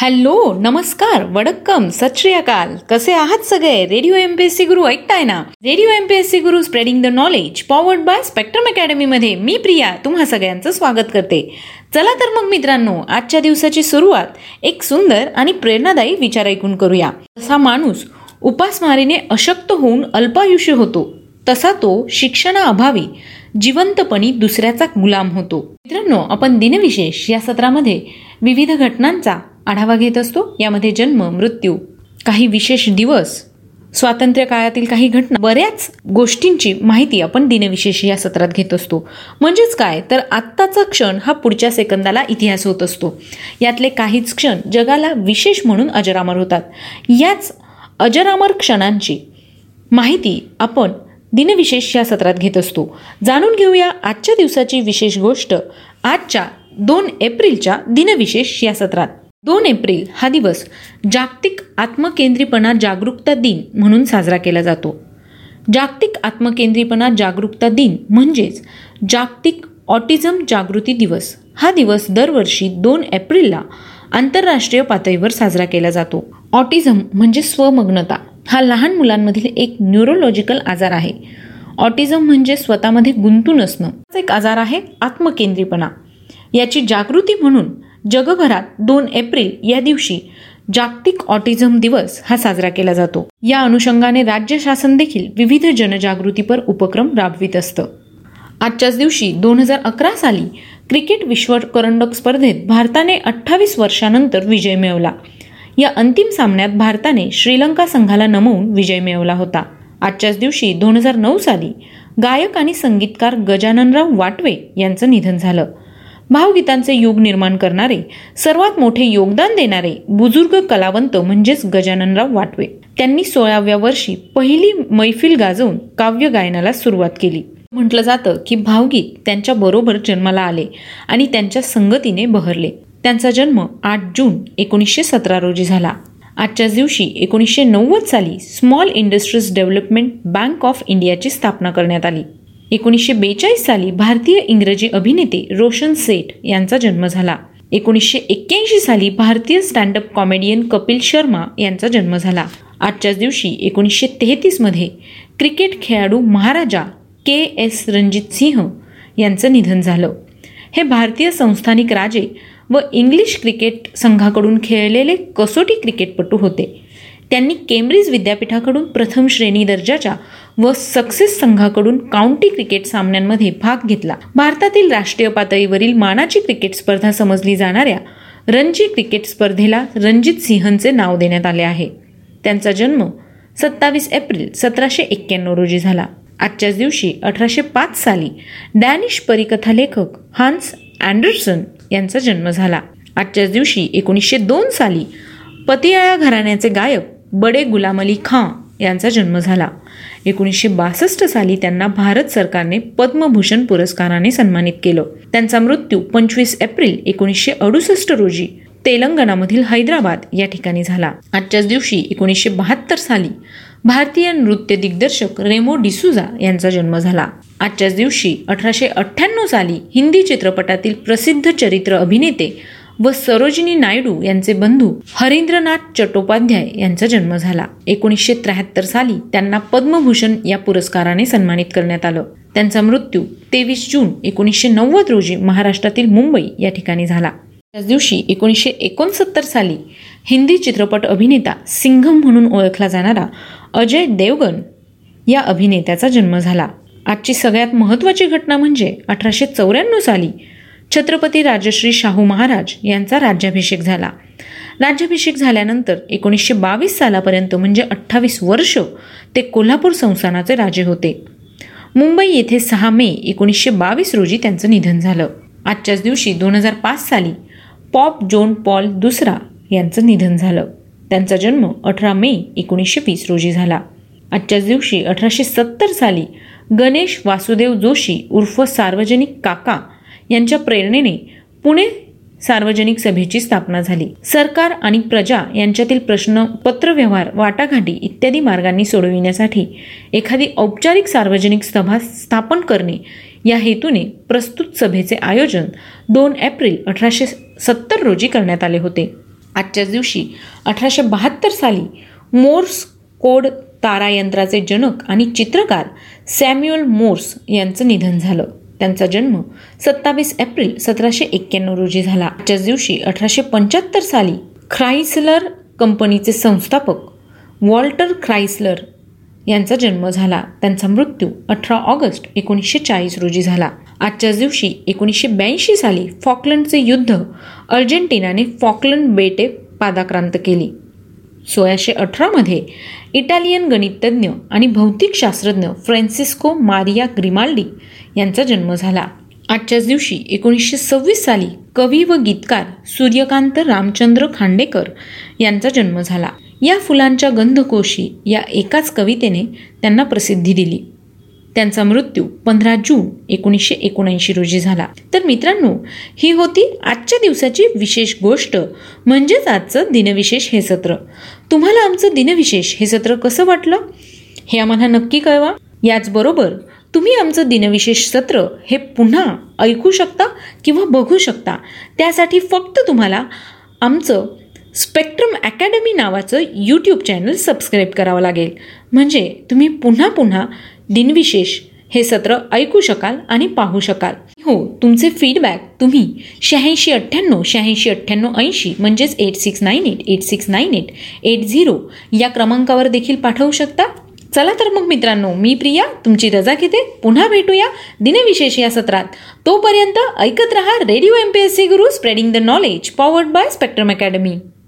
Hello नमस्कार वडक्कम सत श्री अकाल कसे आहात सगळे? Radio M P S C Guru ऐकताय ना? Radio M P S C Guru spreading the knowledge powered by Spectrum Academy मध्ये मी प्रिया तुम्हा सगळ्यांचं स्वागत करते. चला तर मग मित्रांनो आजच्या दिवसाची सुरुवात एक सुंदर आणि प्रेरणादायी विचार ऐकून करूया. तसा माणूस उपासमारीने अशक्त होऊन अल्पायुष्य होतो. तसा तो शिक्षणाअभावी जिवंतपणी दुसऱ्याचा गुलाम होतो. मित्रांनो आपण दिनविशेष या सत्रामध्ये विविध घटनांचा आढावा घेत असतो. यामध्ये जन्म मृत्यू काही विशेष दिवस स्वातंत्र्य काळातील काही घटना बऱ्याच गोष्टींची माहिती आपण दिनविशेष या सत्रात घेत असतो. म्हणजेच काय? तर आत्ताचा क्षण हा पुढच्या सेकंदाला इतिहास होत असतो. यातले काहीच क्षण जगाला विशेष म्हणून अजरामर होतात. याच अजरामर क्षणांची माहिती आपण दिनविशेष या सत्रात घेत असतो. जाणून घेऊया आजच्या दिवसाची विशेष गोष्ट. आजच्या दोन एप्रिलच्या दिनविशेष या सत्रात. दोन एप्रिल हा दिवस जागतिक आत्मकेंद्रीपणा जागरूकता दिन म्हणून साजरा केला जातो. जागतिक आत्मकेंद्रीपणा जागरूकता दिन म्हणजेच जागतिक ऑटिझम जागृती दिवस. हा दिवस दरवर्षी दोन एप्रिलला आंतरराष्ट्रीय पातळीवर साजरा केला जातो. ऑटिझम म्हणजे स्वमग्नता. हा लहान मुलांमधील एक न्यूरोलॉजिकल आजार आहे. ऑटिझम म्हणजे स्वतःमध्ये गुंतून असणं. एक आजार आहे आत्मकेंद्रीपणा. याची जागृती म्हणून जगभरात दोन एप्रिल या दिवशी जागतिक ऑटिझम दिवस हा साजरा केला जातो. या अनुषंगाने राज्य शासन देखील विविध जनजागृतीपर उपक्रम राबवित असतं. आजच्याच दिवशी दोन हजार अकरा साली क्रिकेट विश्व करंडक स्पर्धेत भारताने अठ्ठावीस वर्षानंतर विजय मिळवला. या अंतिम सामन्यात भारताने श्रीलंका संघाला नमवून विजय मिळवला होता. आजच्याच दिवशी दोन हजार नऊ साली गायक आणि संगीतकार गजाननराव वाटवे यांचं निधन झालं. भावगीतांचे युग निर्माण करणारे सर्वात मोठे योगदान देणारे बुजुर्ग कलावंत म्हणजेच गजाननराव वाटवे. त्यांनी सोळाव्या वर्षी पहिली मैफिल गाजवून काव्य गायनाला सुरुवात केली. म्हटलं जातं की भावगीत त्यांच्या बरोबर जन्माला आले आणि त्यांच्या संगतीने बहरले. त्यांचा जन्म आठ जून एकोणीसशे सतरा रोजी झाला. आजच्याच दिवशी एकोणीसशे नव्वद साली Small Industries Development Bank of इंडियाची स्थापना करण्यात आली. एकोणीसशे बेचाळीस साली भारतीय इंग्रजी अभिनेते रोशन सेठ यांचा जन्म झाला. एकोणीसशे एक्क्याऐंशी साली भारतीय स्टँडअप कॉमेडियन कपिल शर्मा यांचा जन्म झाला. आजच्याच दिवशी एकोणीसशे तेहतीसमध्ये क्रिकेट खेळाडू महाराजा के एस रणजित सिंह यांचं निधन झालं. हे भारतीय संस्थानिक राजे व इंग्लिश क्रिकेट संघाकडून खेळलेले कसोटी क्रिकेटपटू होते. त्यांनी केम्ब्रिज विद्यापीठाकडून प्रथम श्रेणी दर्जाच्या व सक्सेस संघाकडून काउंटी क्रिकेट सामन्यांमध्ये भाग घेतला. भारतातील राष्ट्रीय पातळीवरील मानाची क्रिकेट स्पर्धा समजली जाणाऱ्या रणजी क्रिकेट स्पर्धेला रणजित सिंहचे नाव देण्यात आले आहे. त्यांचा जन्म सत्तावीस एप्रिल सतराशे एक्क्याण्णव रोजी झाला. आजच्याच दिवशी अठराशे पाच साली डॅनिश परिकथा लेखक हान्स अँडरसन यांचा जन्म झाला. आजच्याच दिवशी एकोणीसशे दोन साली पतियाळा घराण्याचे गायक बडे गुलाम अली खां यांचा जन्म झाला. एकोणीसशे बासष्ट साली त्यांना भारत सरकारने पद्मभूषण पुरस्काराने सन्मानित केलं. त्यांचा मृत्यू पंचवीस एप्रिल एकोणीसशे अडुसष्ट रोजी तेलंगणामधील हैदराबाद या ठिकाणी झाला. आजच्याच दिवशी एकोणीसशे बहात्तर साली भारतीय नृत्य दिग्दर्शक रेमो डिसुजा यांचा जन्म झाला. आजच्याच दिवशी अठराशे अठ्ठ्याण्णव साली हिंदी चित्रपटातील प्रसिद्ध चरित्र अभिनेते व सरोजिनी नायडू यांचे बंधू हरिंद्रनाथ चट्टोपाध्याय यांचा जन्म झाला. एकोणीसशे त्र्याहत्तर साली त्यांना पद्मभूषण या पुरस्काराने सन्मानित करण्यात आलं. त्यांचा मृत्यू तेवीस जून एकोणीसशे नव्वद रोजी महाराष्ट्रातील मुंबई या ठिकाणी झाला. त्याच दिवशी एकोणीसशे एकोणसत्तर साली हिंदी चित्रपट अभिनेता सिंघम म्हणून ओळखला जाणारा अजय देवगन या अभिनेत्याचा जन्म झाला. आजची सगळ्यात महत्त्वाची घटना म्हणजे अठराशे चौऱ्याण्णव साली छत्रपती राजश्री शाहू महाराज यांचा राज्याभिषेक झाला. राज्याभिषेक झाल्यानंतर एकोणीसशे बावीस सालापर्यंत म्हणजे अठ्ठावीस वर्ष ते कोल्हापूर संस्थानाचे राजे होते. मुंबई येथे सहा मे एकोणीसशे बावीस रोजी त्यांचं निधन झालं. आजच्याच दिवशी दोन हजार पाच साली पॉप जोन पॉल दुसरा यांचं निधन झालं. त्यांचा जन्म अठरा मे एकोणीसशे वीस रोजी झाला. आजच्याच दिवशी अठराशे सत्तर साली गणेश वासुदेव जोशी उर्फ सार्वजनिक काका यांच्या प्रेरणेने पुणे सार्वजनिक सभेची स्थापना झाली. सरकार आणि प्रजा यांच्यातील प्रश्न पत्रव्यवहार वाटाघाटी इत्यादी मार्गांनी सोडविण्यासाठी एखादी औपचारिक सार्वजनिक सभा स्थापन करणे या हेतूने प्रस्तुत सभेचे आयोजन दोन एप्रिल अठराशे सत्तर रोजी करण्यात आले होते. आजच्याच दिवशी अठराशे बहात्तर साली मोर्स कोड तारायंत्राचे जनक आणि चित्रकार सॅम्युअल मोर्स यांचं निधन झालं. त्यांचा जन्म सत्तावीस एप्रिल सतराशे एक्क्याण्णव रोजी झाला. आजच्याच दिवशी अठराशे पंच्याहत्तर साली ख्राईसलर कंपनीचे संस्थापक वॉल्टर ख्राईसलर यांचा जन्म झाला. त्यांचा मृत्यू अठरा ऑगस्ट एकोणीसशे चाळीस रोजी झाला. आजच्याच दिवशी एकोणीसशे ब्याऐंशी साली फॉकलंडचे युद्ध अर्जेंटिनाने फॉकलंड बेटे पादाक्रांत केली. सोळाशे अठरामध्ये इटालियन गणितज्ञ आणि भौतिकशास्त्रज्ञ फ्रान्सिस्को मारिया ग्रिमाल्डी यांचा जन्म झाला. आजच्याच दिवशी एकोणीसशे सव्वीस साली कवी व गीतकार सूर्यकांत रामचंद्र खांडेकर यांचा जन्म झाला. या फुलांच्या गंधकोशी या एकाच कवितेने त्यांना प्रसिद्धी दिली. त्यांचा मृत्यू पंधरा जून एकोणीसशे एकोणऐंशी रोजी झाला. तर मित्रांनो ही होती आजच्या दिवसाची विशेष गोष्ट म्हणजेच आजचं दिनविशेष हे सत्र. तुम्हाला आमचं दिनविशेष हे सत्र कसं वाटलं? हे आम्हाला नक्की कळवा. याचबरोबर तुम्ही आमचं दिनविशेष सत्र हे पुन्हा ऐकू शकता किंवा बघू शकता. त्यासाठी फक्त तुम्हाला आमचं स्पेक्ट्रम अकॅडमी नावाचं यूट्यूब चॅनल सबस्क्राईब करावं लागेल. म्हणजे तुम्ही पुन्हा पुन्हा दिनविशेष हे सत्र ऐकू शकाल आणि पाहू शकाल. हो तुमचे फीडबॅक तुम्ही शहाऐंशी अठ्ठ्याण्णव शहाऐंशी अठ्ठ्याण्णव ऐंशी म्हणजेच eight six nine eight eight six nine eight eight zero या क्रमांकावर देखील पाठवू शकता. चला तर मग मित्रांनो मी प्रिया तुमची रजा घेते. पुन्हा भेटूया दिनविशेष या सत्रात. तोपर्यंत ऐकत रहा radio M P S C Guru spreading the knowledge powered by Spectrum Academy